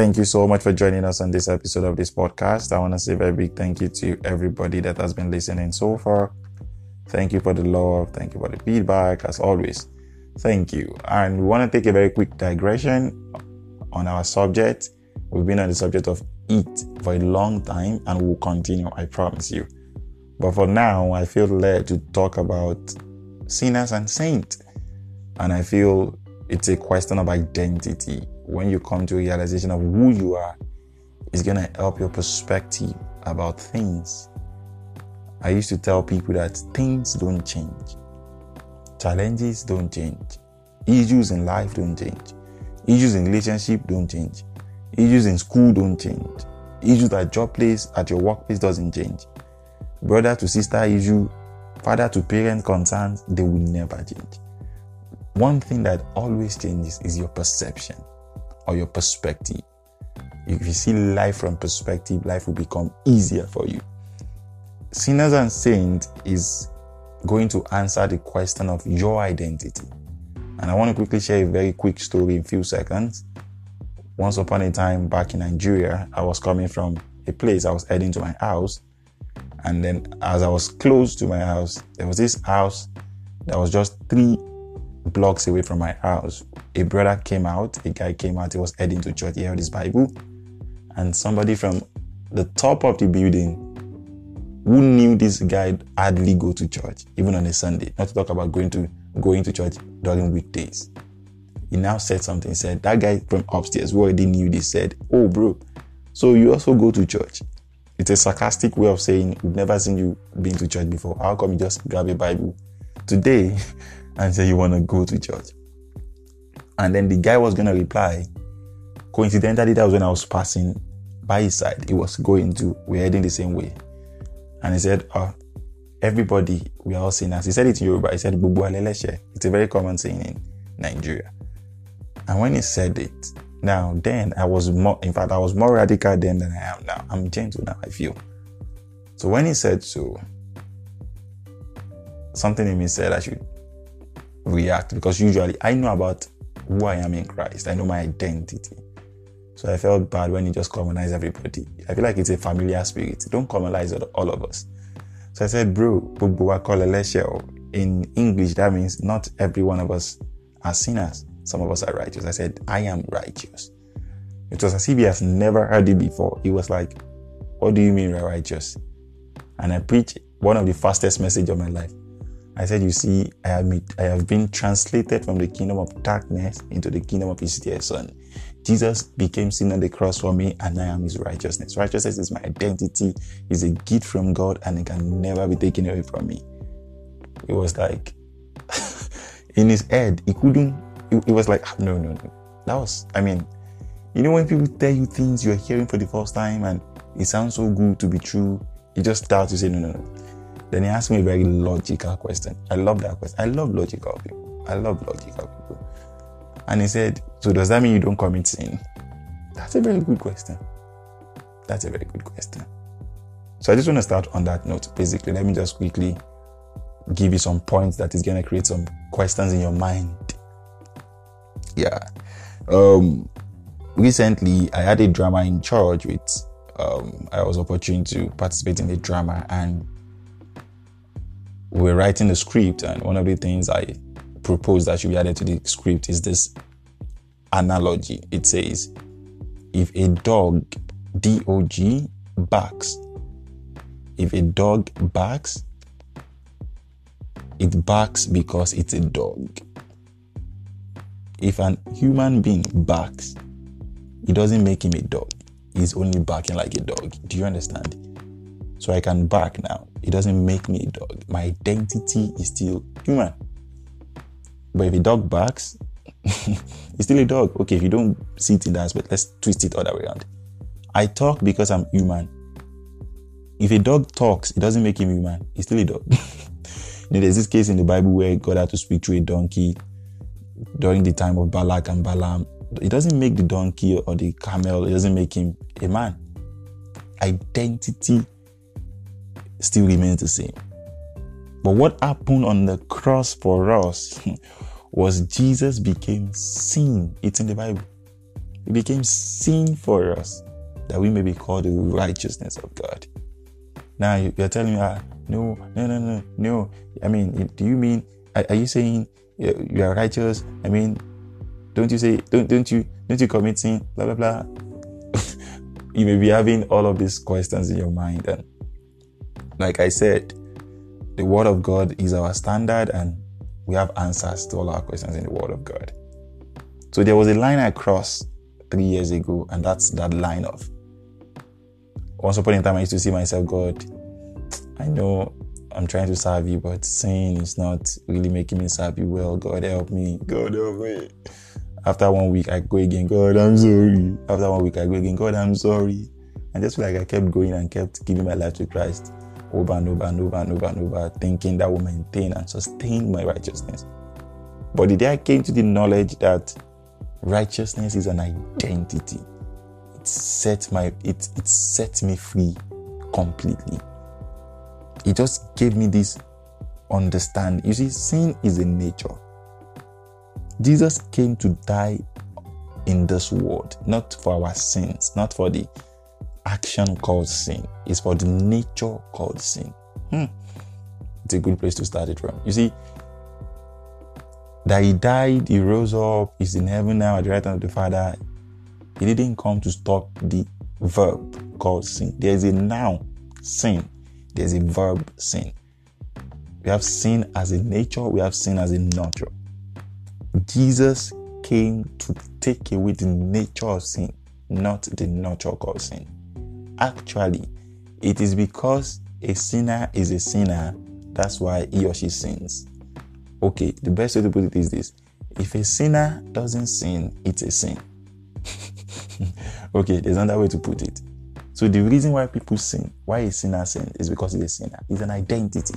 Thank you so much for joining us on this episode of this podcast. I want to say a very big thank you to everybody that has been listening so far. Thank you for the love. Thank you for the feedback, as always. Thank you. And we want to take a very quick digression on our subject. We've been on the subject of eat for a long time and we'll continue, I promise you. But for now, I feel led to talk about sinners and saints. And I feel it's a question of identity. When you come to a realization of who you are, it's going to help your perspective about things. I used to tell people that things don't change. Challenges don't change. Issues in life don't change. Issues in relationship don't change. Issues in school don't change. Issues at job place, at your workplace doesn't change. Brother to sister issue, father to parent concerns, they will never change. One thing that always changes is your perception or your perspective. If you see life from perspective, life will become easier for you. Sinners and Saints is going to answer the question of your identity. And I want to quickly share a very quick story in few seconds. Once upon a time back in Nigeria, I was coming from a place, I was heading to my house. And then as I was close to my house, there was this house that was just three blocks away from my house. A brother came out, a guy came out, he was heading to church, he held his Bible. And somebody from the top of the building who knew this guy hardly go to church, even on a Sunday, not to talk about going to going to church during weekdays. He now said something, said, that guy from upstairs who already knew this said, Oh bro, so you also go to church. It's a sarcastic way of saying we've never seen you been to church before. How come you just grab a Bible today and say you want to go to church? And then the guy was gonna reply. Coincidentally, that was when I was passing by his side. He was going to, we're heading the same way. And he said, Oh, everybody, we are all sinners. He said it in Yoruba. He said, Bubu. It's a very common saying in Nigeria. And when he said it, now then I was more, in fact, I was more radical then than I am now. I'm gentle now, I feel. So when he said so, something in me said I should react because usually I know about who I am in Christ. I know my identity. So I felt bad when he just communized everybody. I feel like it's a familiar spirit. Don't commonize all of us. So I said, bro, in English, that means not every one of us are sinners. Some of us are righteous. I said, I am righteous. It was as if he has never heard it before. He was like, What do you mean you're righteous? And I preached one of the fastest message of my life. I said, You see, I have, I have been translated from the kingdom of darkness into the kingdom of his dear son. Jesus became sin on the cross for me, and I am his righteousness. Righteousness is my identity, is a gift from God, and it can never be taken away from me. It was like, in his head, he couldn't, it, was like, no, no, no. That was, I mean, you know, when people tell you things you're hearing for the first time and it sounds so good to be true, you just start to say, no, no, no. Then he asked me a very logical question. I love that question. I love logical people. I love logical people. And he said, So does that mean you don't commit sin? That's a very good question. That's a very good question. So I just want to start on that note. Basically, let me just quickly give you some points that is going to create some questions in your mind. Yeah. Um, recently, I had a drama in church with, um, I was opportune to participate in the drama and were writing the script. And one of the things I propose that should be added to the script is this analogy. It says, if a dog, D O G, barks, if a dog barks, it barks because it's a dog. If an human being barks, it doesn't make him a dog. He's only barking like a dog. Do you understand? So I can bark now. It doesn't make me a dog. My identity is still human. But if a dog barks, it's still a dog. Okay, if you don't see it in that aspect, let's twist it other way around. I talk because I'm human. If a dog talks, it doesn't make him human. He's still a dog. there's this case in the Bible where God had to speak to a donkey during the time of Balak and Balaam. It doesn't make the donkey or the camel, it doesn't make him a man. Identity still remains the same. But what happened on the cross for us was Jesus became sin. It's in the Bible. He became sin for us that we may be called the righteousness of God. Now you're telling me, ah, no, no, no, no, no. I mean, do you mean, are, you saying you are righteous? I mean, don't you say, don't, don't you, don't you commit sin? Blah, blah, blah. you may be having all of these questions in your mind. And like I said, the word of God is our standard and we have answers to all our questions in the word of God. So there was a line I crossed three years ago, and that's that line of once upon a time I used to see myself, God, I know I'm trying to serve you, but sin is not really making me serve you well. God help me. God help me. After one week, I go again, God, I'm sorry. After one week, I go again, God, I'm sorry. And just like I kept going and kept giving my life to Christ over and over and over and over and over, thinking that will maintain and sustain my righteousness. But the day I came to the knowledge that righteousness is an identity, it set my it it set me free completely. It just gave me this understand. You see, sin is a nature. Jesus came to die in this world, not for our sins, not for the action called sin. It's for the nature called sin. Hmm. It's a good place to start it from. You see, that he died, he rose up, he's in heaven now at the right hand of the Father. He didn't come to stop the verb called sin. There's a noun, sin. There's a verb, sin. We have sin as a nature, we have sin as a nature. Jesus came to take away the nature of sin, not the nature called sin. Actually, it is because a sinner is a sinner, that's why he or she sins. Okay, the best way to put it is this if a sinner doesn't sin, it's a sin. okay, there's another way to put it. So the reason why people sin, why a sinner sins, is because he's a sinner. It's an identity.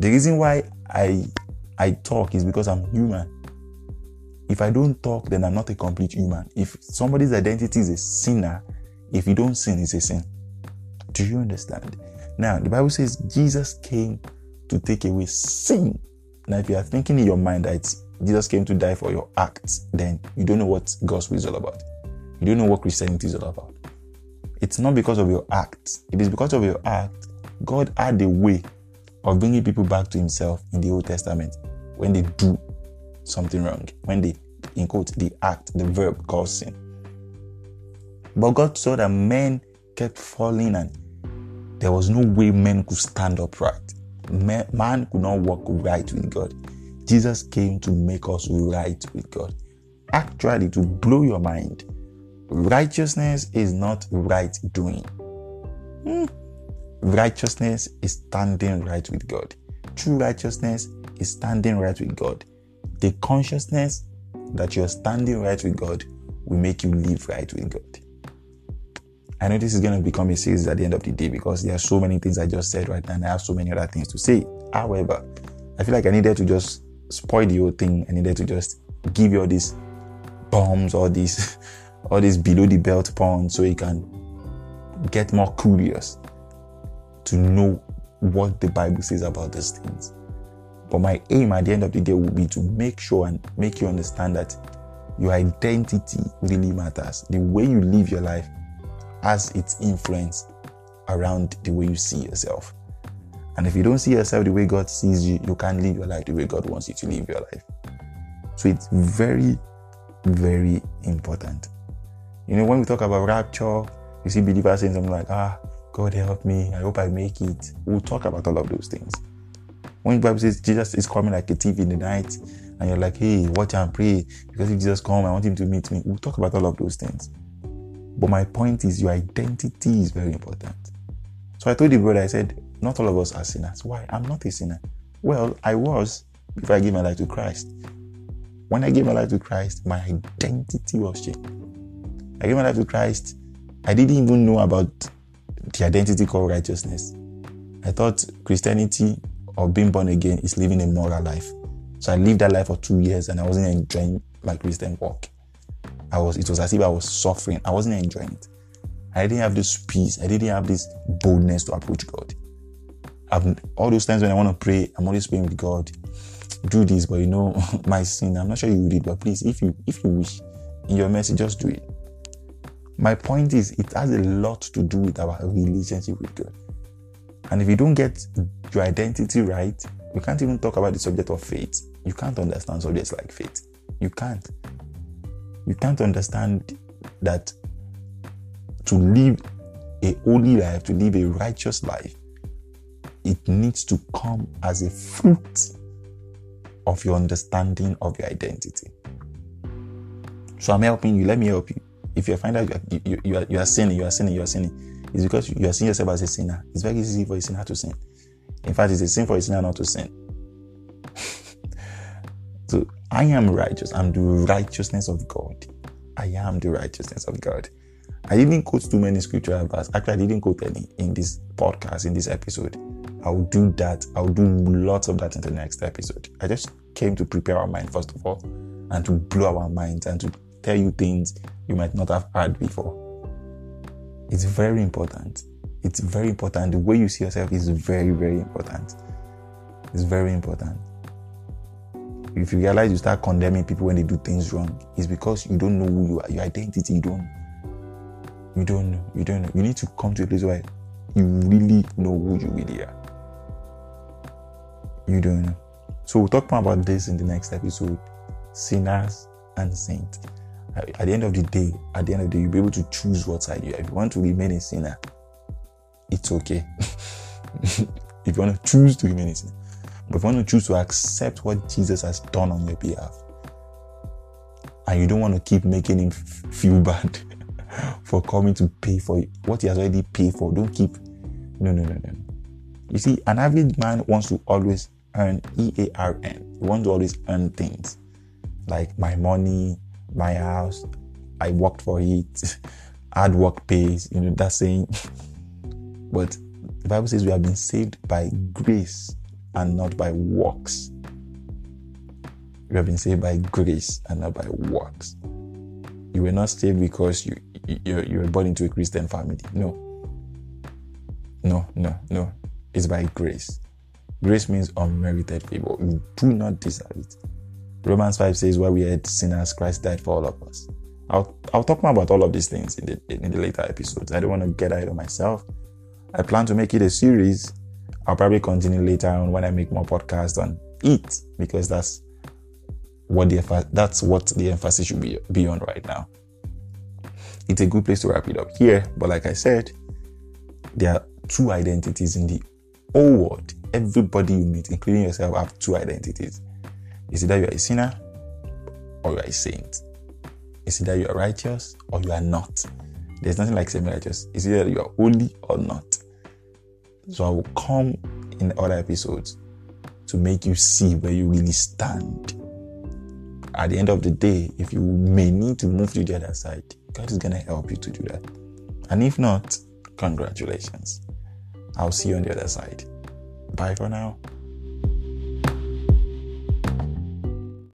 The reason why I I talk is because I'm human. If I don't talk, then I'm not a complete human. If somebody's identity is a sinner, if you don't sin, it's a sin. Do you understand? Now, the Bible says Jesus came to take away sin. Now, if you are thinking in your mind that Jesus came to die for your acts, then you don't know what gospel is all about. You don't know what Christianity is all about. It's not because of your acts. It is because of your act. God had a way of bringing people back to Himself in the Old Testament when they do something wrong, when they, in quote, the act, the verb called sin. But God saw that men kept falling and there was no way men could stand upright man could not walk right with God. Jesus came to make us right with God. Actually, to blow your mind, righteousness is not right doing. Hmm. Righteousness is standing right with God. True righteousness is standing right with God. The consciousness that you're standing right with God will make you live right with God. I know this is going to become a series at the end of the day because there are so many things I just said right now and I have so many other things to say. However, I feel like I needed to just spoil the whole thing. I needed to just give you all these bombs, all these, all these below the belt points so you can get more curious to know what the Bible says about these things. But my aim at the end of the day will be to make sure and make you understand that your identity really matters. The way you live your life has its influence around the way you see yourself. And if you don't see yourself the way God sees you, you can't live your life the way God wants you to live your life. So it's very, very important. You know, when we talk about rapture, you see believers saying something like, ah, God help me, I hope I make it. We'll talk about all of those things. When the Bible says Jesus is coming like a thief in the night, and you're like, hey, watch and pray, because if Jesus come, I want him to meet me. We'll talk about all of those things. But my point is, your identity is very important. So I told the brother, I said, not all of us are sinners. Why? I'm not a sinner. Well, I was before I gave my life to Christ. When I gave my life to Christ, my identity was changed. I gave my life to Christ. I didn't even know about the identity called righteousness. I thought Christianity or being born again is living a moral life. So I lived that life for two years and I wasn't enjoying my Christian walk. I was, it was as if I was suffering. I wasn't enjoying it. I didn't have this peace. I didn't have this boldness to approach God. I've, all those times when I want to pray, I'm always praying with God. Do this, but you know my sin. I'm not sure you read but please, if you if you wish, in your mercy, just do it. My point is, it has a lot to do with our relationship with God. And if you don't get your identity right, you can't even talk about the subject of faith. You can't understand subjects like faith. You can't. You can't understand that to live a holy life, to live a righteous life, it needs to come as a fruit of your understanding of your identity. So I'm helping you. Let me help you. If you find out you are, you, you, are, you are sinning, you are sinning, you are sinning, it's because you are seeing yourself as a sinner. It's very easy for a sinner to sin. In fact, it's a sin for a sinner not to sin. I am righteous. I'm the righteousness of God. I am the righteousness of God. I didn't quote too many scripture verses. Actually, I didn't quote any in this podcast, in this episode. I'll do that. I'll do lots of that in the next episode. I just came to prepare our mind, first of all, and to blow our minds and to tell you things you might not have heard before. It's very important. It's very important. The way you see yourself is very, very important. It's very important. If you realize you start condemning people when they do things wrong, it's because you don't know who you are. Your identity, you don't. You don't know. You don't know. You need to come to a place where you really know who you really are. You don't know. So we'll talk more about this in the next episode. Sinners and saints. At the end of the day, at the end of the day, you'll be able to choose what side you are. If you want to remain a sinner, it's okay. if you want to choose to remain a sinner, but if you want to choose to accept what Jesus has done on your behalf, and you don't want to keep making him feel bad for coming to pay for what he has already paid for, don't keep. No, no, no, no. You see, an average man wants to always earn E A R N. He wants to always earn things like my money, my house. I worked for it. Hard work pays. You know that saying. but the Bible says we have been saved by grace and not by works. You have been saved by grace and not by works. You were not saved because you you, you were born into a Christian family. No. No, no, no. It's by grace. Grace means unmerited favor. You do not deserve it. Romans 5 says, While we are sinners, Christ died for all of us. I'll, I'll talk more about all of these things in the, in the later episodes. I don't want to get ahead of myself. I plan to make it a series. I'll probably continue later on when I make more podcasts on it because that's what the that's what the emphasis should be, be on right now. It's a good place to wrap it up here, but like I said, there are two identities in the whole world. Everybody you meet, including yourself, have two identities. It's either you are a sinner or you are a saint. It's either you are righteous or you are not. There's nothing like semi-righteous. It's either you are holy or not. So I will come in other episodes to make you see where you really stand. At the end of the day, if you may need to move to the other side, God is going to help you to do that. And if not, congratulations. I'll see you on the other side. Bye for now.